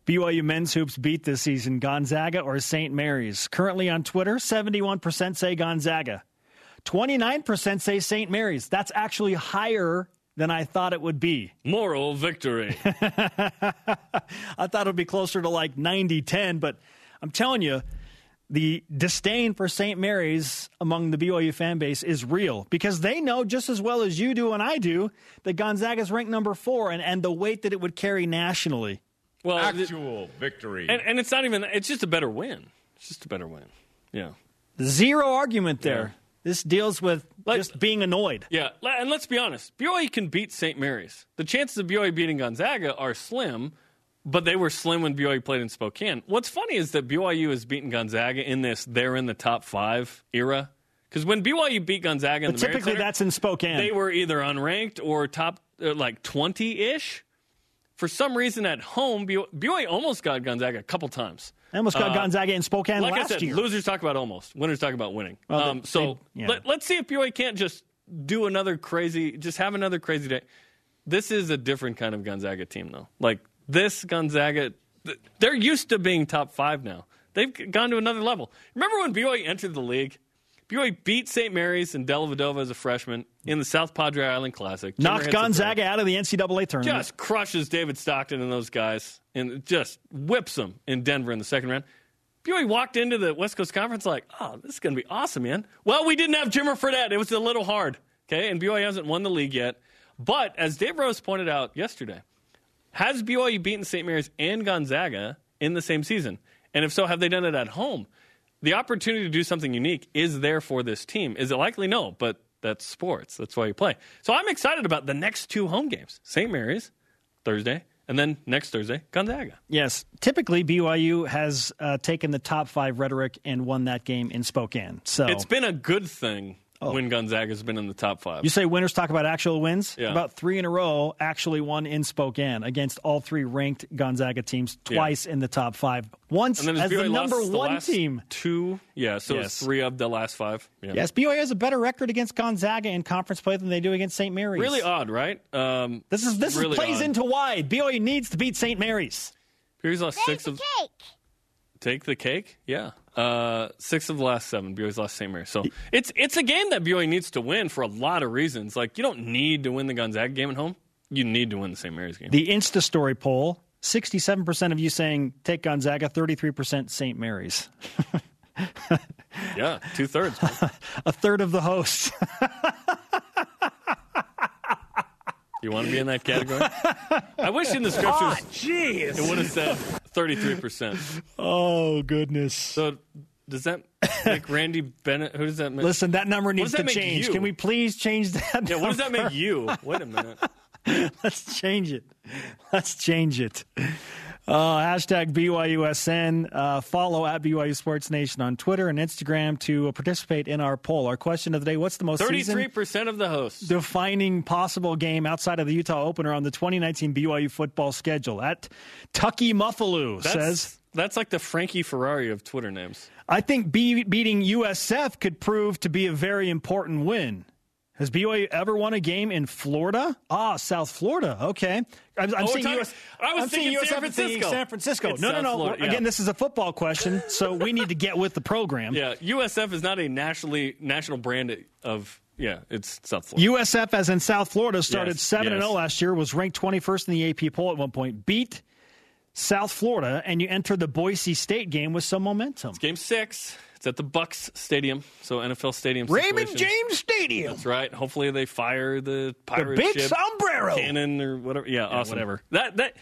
BYU men's hoops beat this season, Gonzaga or St. Mary's? Currently on Twitter, 71% say Gonzaga. 29% say St. Mary's. That's actually higher than I thought it would be. Moral victory. I thought it would be closer to like 90 10, but I'm telling you, the disdain for St. Mary's among the BYU fan base is real because they know just as well as you do and I do that Gonzaga is ranked number four and, and the weight that it would carry nationally. Well, th- Actual victory. and, and it's not even, it's just a better win. It's just a better win. Yeah. Zero argument there. Yeah. This deals with Like- just being annoyed. Yeah, and let's be honest. BYU can beat St. Mary's. The chances of BYU beating Gonzaga are slim, but they were slim when BYU played in Spokane. What's funny is that BYU has beaten Gonzaga in this they're in the top five era. Because when BYU beat Gonzaga in But the typically Center, that's in Spokane. they were either unranked or top uh, like 20-ish. For some reason at home, BYU, BYU almost got Gonzaga a couple times. I almost got Uh, Gonzaga in Spokane like last I said, year. losers talk about almost, winners talk about winning. Well, um, they- so they- yeah. let, let's see if BYU can't just do another crazy, just have another crazy day. This is a different kind of Gonzaga team, though. Like this Gonzaga, they're used to being top five now. They've gone to another level. Remember when BYU entered the league? BYU beat St. Mary's and Dellavedova as a freshman in the South Padre Island Classic. Knocked Gonzaga out of the NCAA tournament. just crushes David Stockton and those guys and just whips them in Denver in the second round. BYU walked into the West Coast Conference like, oh, this is going to be awesome, man. Well, we didn't have Jimmer Fredette. It was a little hard. Okay, and BYU hasn't won the league yet. But as Dave Rose pointed out yesterday, has BYU beaten St. Mary's and Gonzaga in the same season? And if so, have they done it at home? The opportunity to do something unique is there for this team. Is it likely? No, but that's sports. That's why you play. So I'm excited about the next two home games St. Mary's, Thursday, and then next Thursday, Gonzaga. Yes. Typically, BYU has uh, taken the top five rhetoric and won that game in Spokane. So It's been a good thing when Gonzaga's been in the top five. Oh. You say winners talk about actual wins? Yeah. About three in a row actually won in Spokane against all three ranked Gonzaga teams twice in the top five. Once and then has as the number lost the one team. Two, yeah, so Yes. it's three of the last five. Yeah. Yes, BYU has a better record against Gonzaga in conference play than they do against St. Mary's. Really odd, right? Um, This is this really is plays odd. into why BYU needs to beat St. Mary's. BYU's lost six of cake. Take the cake. Yeah, uh, six of the last seven. BYU's lost St. Mary's. So it's it's a game that BYU needs to win for a lot of reasons. Like you don't need to win the Gonzaga game at home. You need to win the St. Mary's game. The Insta story poll: sixty-seven percent of you saying take Gonzaga, thirty-three percent St. Mary's. yeah, two thirds. A third of the hosts. You want to be in that category? I wish in the scriptures Jeez. it would have said thirty three percent. Oh goodness. So does that make Randy Bennett? Who does that make? Listen, that number needs does to change. you? Can we please change that? Yeah, what does that make you? Wait a minute. Let's change it. Let's change it. Uh, hashtag BYUSN. Uh, follow at BYU Sports Nation on Twitter and Instagram to uh, participate in our poll. Our question of the day What's the most Thirty three season percent of the hosts. defining possible game outside of the Utah opener on the 2019 BYU football schedule? At Tucky Muffaloo That's, says. that's like the Frankie Ferrari of Twitter names. I think be- beating USF could prove to be a very important win. Has BYU ever won a game in Florida? Ah, South Florida. Okay. I'm, I'm Oh, seeing US, I was I'm seeing thinking San USF Francisco. San Francisco. It's no, no, no. Florida, yeah. Again, this is a football question, so we need to get with the program. Yeah, USF is not a nationally national brand of yeah, it's South Florida. USF, as in South Florida, started Yes, 7 and yes. 0 last year, was ranked 21st in the AP poll at one point, beat South Florida, and you enter the Boise State game with some momentum. Game six. It's at the Bucs Stadium, so NFL Stadium. Raymond situation. James Stadium. That's right. Hopefully they fire the pirate big ship sombrero. cannon or whatever. Yeah, awesome. whatever. That that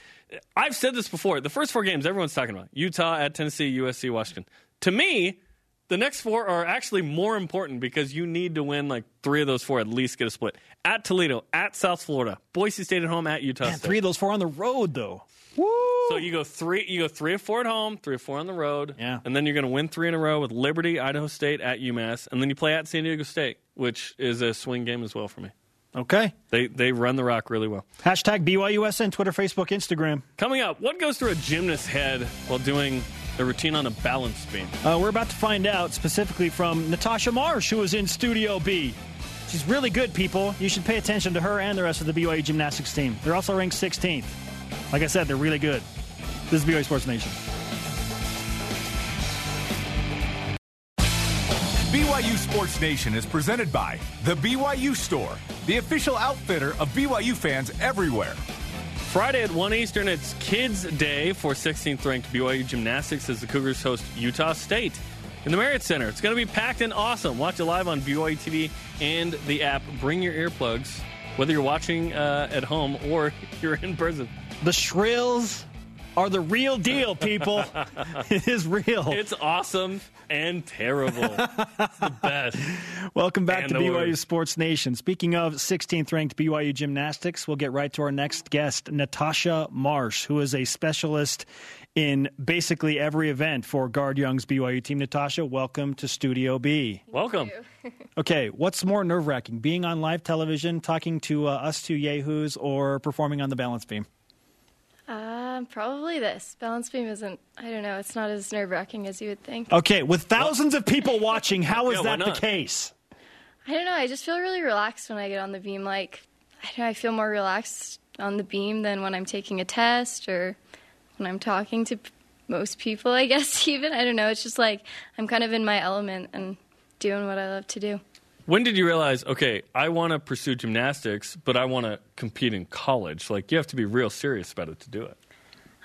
I've said this before. The first four games everyone's talking about: Utah at Tennessee, USC, Washington. To me, the next four are actually more important because you need to win like three of those four at least get a split. At Toledo, at South Florida, Boise State at home, at Utah Man, State. three of those four on the road, though. So you go three, you go three or four at home, three or four on the road, Yeah. and then you're going to win three in a row with Liberty, Idaho State, at UMass, and then you play at San Diego State, which is a swing game as well for me. Okay. They they run the rock really well. Hashtag BYUSN, Twitter, Facebook, Instagram. Coming up, what goes through a gymnast's head while doing a routine on a balance beam? Uh, we're about to find out specifically from Natasha Marsh, who is in Studio B. She's really good, people. You should pay attention to her and the rest of the BYU gymnastics team. They're also ranked 16th. Like I said, they're really good. This is BYU Sports Nation. BYU Sports Nation is presented by The BYU Store, the official outfitter of BYU fans everywhere. Friday at 1 Eastern, it's Kids Day for 16th ranked BYU Gymnastics as the Cougars host Utah State in the Marriott Center. It's going to be packed and awesome. Watch it live on BYU TV and the app. Bring your earplugs, whether you're watching uh, at home or you're in person. The Shrills are the real deal, people. it is real. It's awesome and terrible. it's the best. Welcome back And to BYU word. Sports Nation. Speaking of 16th ranked BYU gymnastics, we'll get right to our next guest, Natasha Marsh, who is a specialist in basically every event for Guard Young's BYU team. Natasha, welcome to Studio B. Welcome. Okay, what's more nerve wracking, being on live television, talking to uh, us two yahoos, or performing on the balance beam? Uh, probably this. Balance beam isn't, I don't know, it's not as nerve wracking as you would think. Okay, with thousands of people watching, how is Yeah, that the case? I don't know, I just feel really relaxed when I get on the beam. Like, I don't know, I feel more relaxed on the beam than when I'm taking a test or when I'm talking to p- most people, I guess, even. I don't know, it's just like I'm kind of in my element and doing what I love to do. When did you realize, okay, I want to pursue gymnastics, but I want to compete in college? Like, you have to be real serious about it to do it.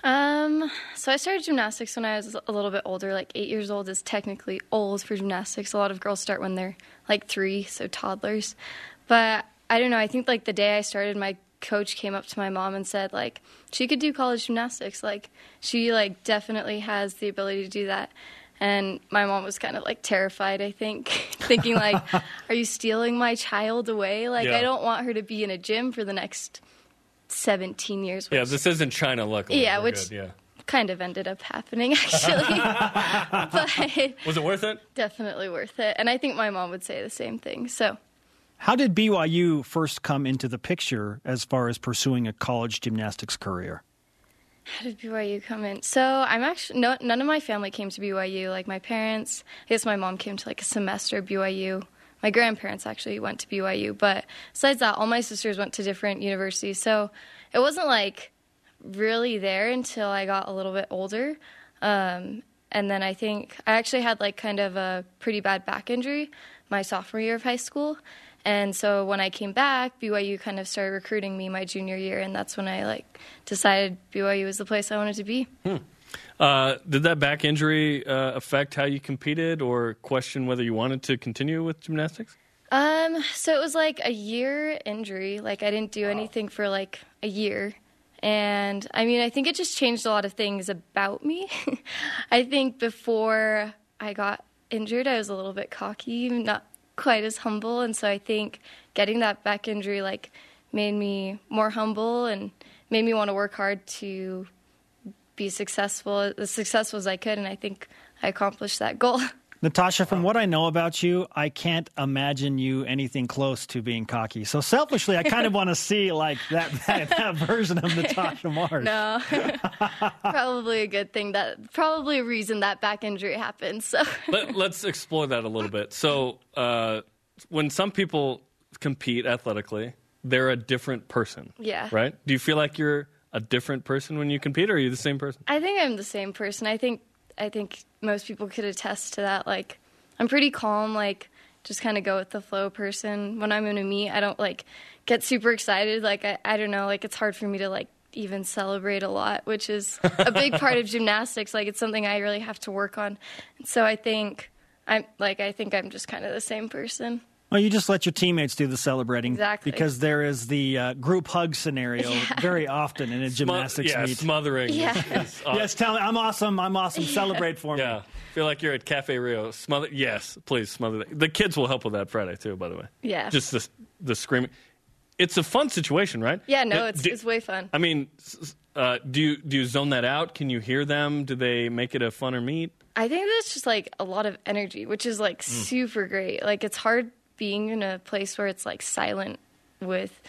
Um, so I started gymnastics when I was a little bit older. Like eight years old is technically old for gymnastics. A lot of girls start when they're like three, so toddlers. But I don't know. I think like the day I started, my coach came up to my mom and said like she could do college gymnastics. Like she like definitely has the ability to do that. And my mom was kind of like terrified, I think, thinking like, "Are you stealing my child away? Like Yeah. I don't want her to be in a gym for the next 17 years." Yeah, this isn't China, luckily. Yeah, We're which- good, yeah. kind of ended up happening actually. but Was it worth it? definitely worth it. And I think my mom would say the same thing. So How did BYU first come into the picture as far as pursuing a college gymnastics career? how did BYU come in? So I'm actually no, none of my family came to BYU. Like my parents, I guess my mom came to like a semester of BYU. My grandparents actually went to BYU, but besides that, all my sisters went to different universities. So it wasn't like really there until I got a little bit older. Um, and then I think I actually had like kind of a pretty bad back injury my sophomore year of high school. And so when I came back, BYU kind of started recruiting me my junior year, and that's when I like decided BYU was the place I wanted to be. Uh, did that back injury uh, affect how you competed or question whether you wanted to continue with gymnastics? Um, so it was like a year injury. Like I didn't do anything for like a year. And I mean, I think it just changed a lot of things about me. I think before I got injured, I was a little bit cocky, not quite as humble. And so I think getting that back injury like made me more humble and made me want to work hard to be successful, as successful as I could. And I think I accomplished that goal. Natasha, from what I know about you, I can't imagine you anything close to being cocky. So selfishly, I kind of want to see like that, that, that version of Natasha Mars. No, probably a good thing. That probably a reason that back injury happened. So Let, let's explore that a little bit. So, uh, when some people compete athletically, they're a different person. Yeah. Right? Do you feel like you're a different person when you compete, or are you the same person? I think I'm the same person. I think I think most people could attest to that. Like I'm pretty calm. Like just kind of go with the flow person. When I'm in a meet, I don't like get super excited. Like I, I don't know. Like it's hard for me to like even celebrate a lot, which is a big part of gymnastics. Like it's something I really have to work on. So I think I'm like I think I'm just kind of the same person. Well, you just let your teammates do the celebrating. Exactly. Because there is the uh, group hug scenario very often in a gymnastics yeah, meet. smothering. Yeah. is, uh, yes, tell me, I'm awesome. I'm awesome. Celebrate for me. Yeah. Feel like you're at Cafe Rio. Smother. Yes, please smother. That. The kids will help with that Friday too. By the way. Yeah. Just the the screaming. It's a fun situation, right? Yeah, no, it's do- it's way fun. I mean, s- s- uh, do you do you zone that out? Can you hear them? Do they make it a funner meet? I think that's just like a lot of energy, which is like super great. Like it's hard being in a place where it's like silent with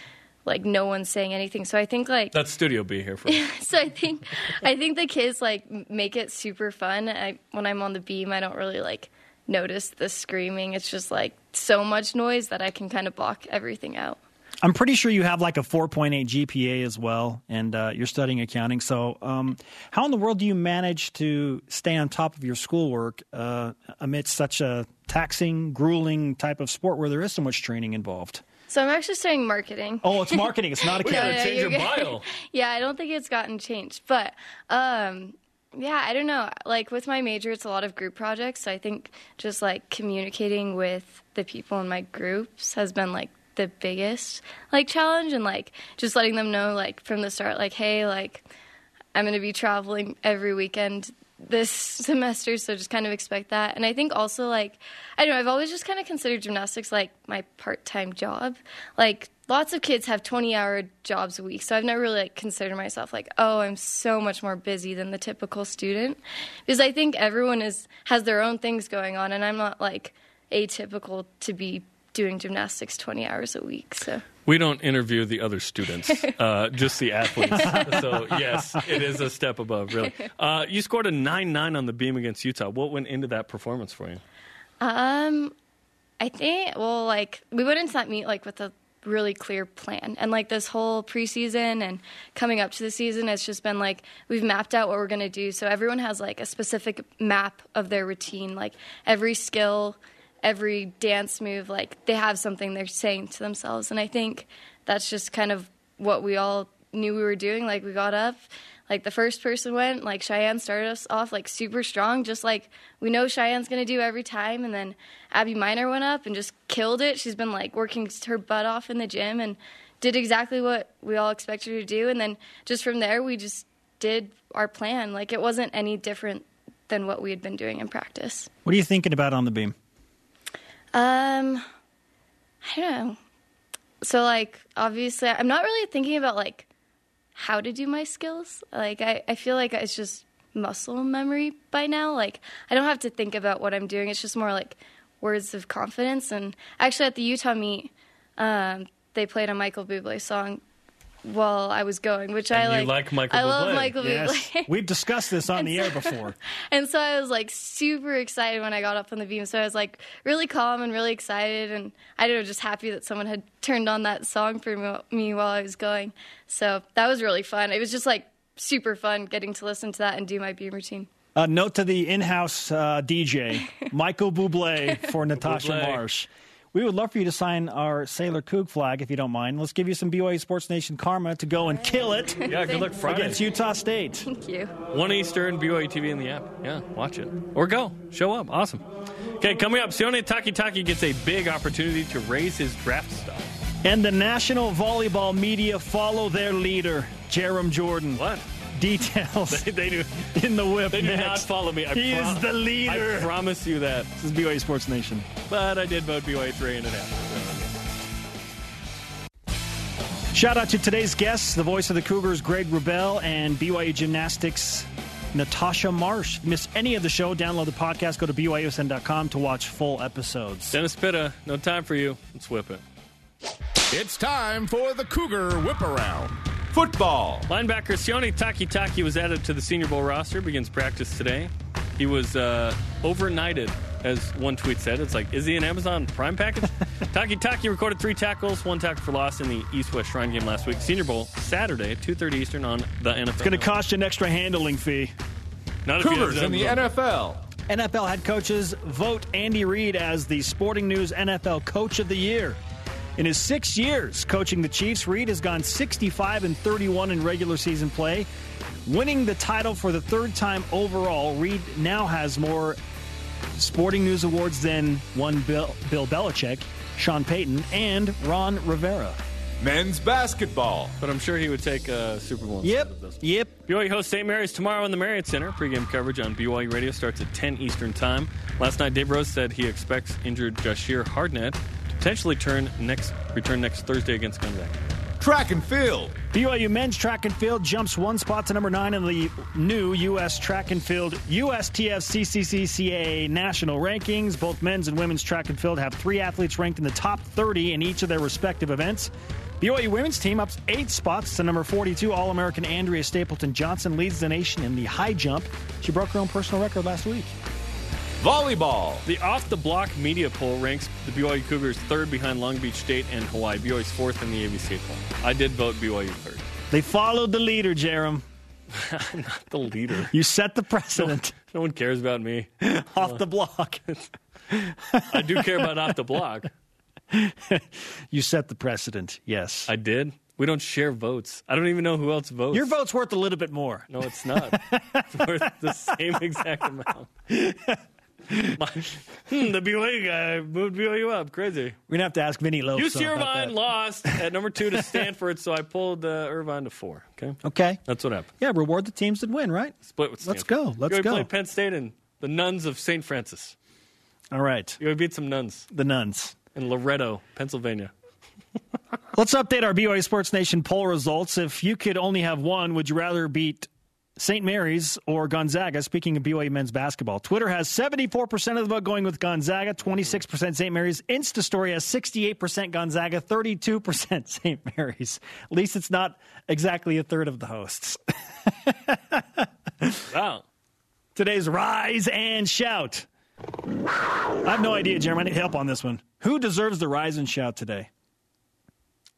like no one saying anything. So I think like That's Studio B here for so I think I think the kids like make it super fun. I when I'm on the beam, I don't really like notice the screaming. It's just like so much noise that I can kind of block everything out. I'm pretty sure you have like a 4.8 GPA as well, and uh, you're studying accounting. So, um, how in the world do you manage to stay on top of your schoolwork uh, amidst such a taxing, grueling type of sport where there is so much training involved? So I'm actually studying marketing. Oh, it's marketing. It's not We accounting. gotta yeah, change your you're bio. yeah, I don't think it's gotten changed. But um, yeah, I don't know. Like with my major, it's a lot of group projects. So I think just like communicating with the people in my groups has been like the biggest like challenge, and like just letting them know like from the start, like hey, like I'm going to be traveling every weekend this semester, so just kind of expect that. And I think also like I don't know, I've always just kind of considered gymnastics like my part-time job. Like lots of kids have 20-hour jobs a week, so I've never really like considered myself like, "Oh, I'm so much more busy than the typical student." Because I think everyone is has their own things going on and I'm not like atypical to be doing gymnastics 20 hours a week. So We don't interview the other students, uh, just the athletes. so yes, it is a step above, really. Uh, you scored a nine nine on the beam against Utah. What went into that performance for you? Um, I think well, like we went into that meet like with a really clear plan, and like this whole preseason and coming up to the season, it's just been like we've mapped out what we're gonna do. So everyone has like a specific map of their routine, like every skill, every dance move, like they have something they're saying to themselves, and I think that's just kind of what we all knew we were doing. Like we got up, like the first person went, like Cheyenne started us off like super strong, just like we know Cheyenne's gonna do every time. And then Abby Miner went up and just killed it. She's been like working her butt off in the gym and did exactly what we all expected her to do. And then just from there, we just did our plan. Like it wasn't any different than what we had been doing in practice. What are you thinking about on the beam? Um, I don't know. So like obviously, I'm not really thinking about like how to do my skills. Like I, I feel like it's just muscle memory by now. Like I don't have to think about what I'm doing. It's just more like words of confidence. And actually, at the Utah meet, um, they played a Michael Bublé song while I was going, which I like. you like Michael I love Bublé. Michael Yes. Bublé. We've discussed this on the air before. And so I was like super excited when I got up on the beam. So I was like really calm and really excited. And I don't know, just happy that someone had turned on that song for me- me while I was going. So that was really fun. It was just like super fun getting to listen to that and do my beam routine. Uh, note to the in-house uh, DJ, Michael Bublé for Natasha Bublé. Marsh. We would love for you to sign our Sailor Coug flag if you don't mind. Let's give you some BYU Sports Nation karma to go and kill it Yeah, good luck Friday. against Utah State. Thank you. 1 Eastern, BYU TV in the app. Yeah, watch it. Or go. Show up. Awesome. Okay, coming up, Sione Takitaki gets a big opportunity to raise his draft stock. And the national volleyball media follow their leader, Jarom Jordan. What? Details They, they do. in the whip They do next. not follow me. I He pro- is the leader. I promise you that. This is BYU Sports Nation. But I did vote BYU three and a half. Shout out to today's guests, the voice of the Cougars, Greg Wrubell, and BYU Gymnastics, Natasha Marsh. Miss any of the show, download the podcast, go to BYUSN.com to watch full episodes. Dennis Pitta, no time for you. Let's whip it. It's time for the Cougar Whip Around. Football. Linebacker Sione Takitaki was added to the Senior Bowl roster, begins practice today. He was uh, overnighted, as one tweet said. It's like, is he an Amazon Prime package? Takitaki recorded three tackles, one tackle for loss in the East West Shrine game last week. Senior Bowl, Saturday at 2.30 Eastern on the NFL. It's going to cost you an extra handling fee. Not if you have Cougars in the NFL. NFL head coaches vote Andy Reid as the Sporting News NFL Coach of the Year. In his six years coaching the Chiefs, Reid has gone 65 and 31 in regular season play, winning the title for the third time overall. Reid now has more Sporting News awards than one Bill, Bill Belichick, Sean Payton, and Ron Rivera. Men's basketball. But I'm sure he would take a Super Bowl Yep, of yep. BYU hosts St. Mary's tomorrow in the Marriott Center. Pre-game coverage on BYU Radio starts at 10 Eastern Time. Last night, Dave Rose said he expects injured Jahshire Hardnett to potentially turn next return next Thursday against Gonzaga. Track and field. BYU men's track and field jumps one spot to number nine in the new U.S. track and field USTF CCCCA national rankings. Both men's and women's track and field have three athletes ranked in the top 30 in each of their respective events. BYU women's team ups eight spots to number 42. All American Andrea Stapleton Johnson leads the nation in the high jump. She broke her own personal record last week. Volleyball. The off the block media poll ranks the BYU Cougars third behind Long Beach State and Hawaii. BYU's fourth in the ABC poll. I did vote BYU third. They followed the leader, Jarom. I'm not the leader. You set the precedent No one cares about me. off the block. I do care about off the block. you set the precedent, yes. I did. We don't share votes. I don't even know who else votes. Your vote's worth a little bit more. No, it's not. it's worth the same exact amount. My, hmm, the BYU guy moved BYU up. Crazy. We're gonna have to ask Vinny Lopes. UC Irvine lost at number two to Stanford, so I pulled uh, Irvine to four. Okay, Okay. that's what happened. Yeah, reward the teams that win, right? Split with Stanford. Let's go. Let's go. played Penn State and the Nuns of St. Francis. All right. BYU beat some nuns The Nuns. in Loretto, Pennsylvania. Let's update our BYU Sports Nation poll results. If you could only have one, would you rather beat St. Mary's or Gonzaga? Speaking of BYU men's basketball, Twitter has 74% of the vote going with Gonzaga, 26% St. Mary's. Insta Story has 68% Gonzaga, 32% St. Mary's. At least it's not exactly a third of the hosts. Wow. Today's Rise and Shout. I have no idea, Jeremy. I need help on this one. Who deserves the Rise and Shout today?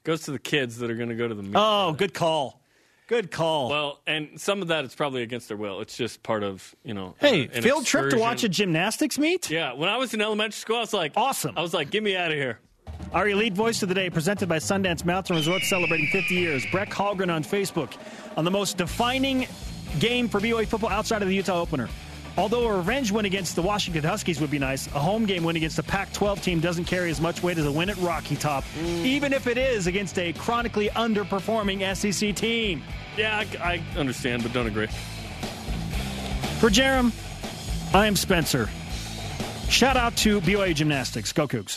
Goes to the kids that are going to go to the meet. Oh, good call. Good call. Well, and some of that it's probably against their will. It's just part of you know. hey, uh, an field trip to watch a gymnastics meet? Yeah, when I was in elementary school, I was like, Awesome. I was like, get me out of here. Our elite voice of the day, presented by Sundance Mountain Resort, celebrating 50 years. Breck Hallgren on Facebook on the most defining game for BYU football outside of the Utah opener. Although a revenge win against the Washington Huskies would be nice, a home game win against a Pac 12 team doesn't carry as much weight as a win at Rocky Top, mm. even if it is against a chronically underperforming SEC team. Yeah, I, I understand, but don't agree. For Jarom, I am Spencer. Shout out to BYU Gymnastics. Go Cougs.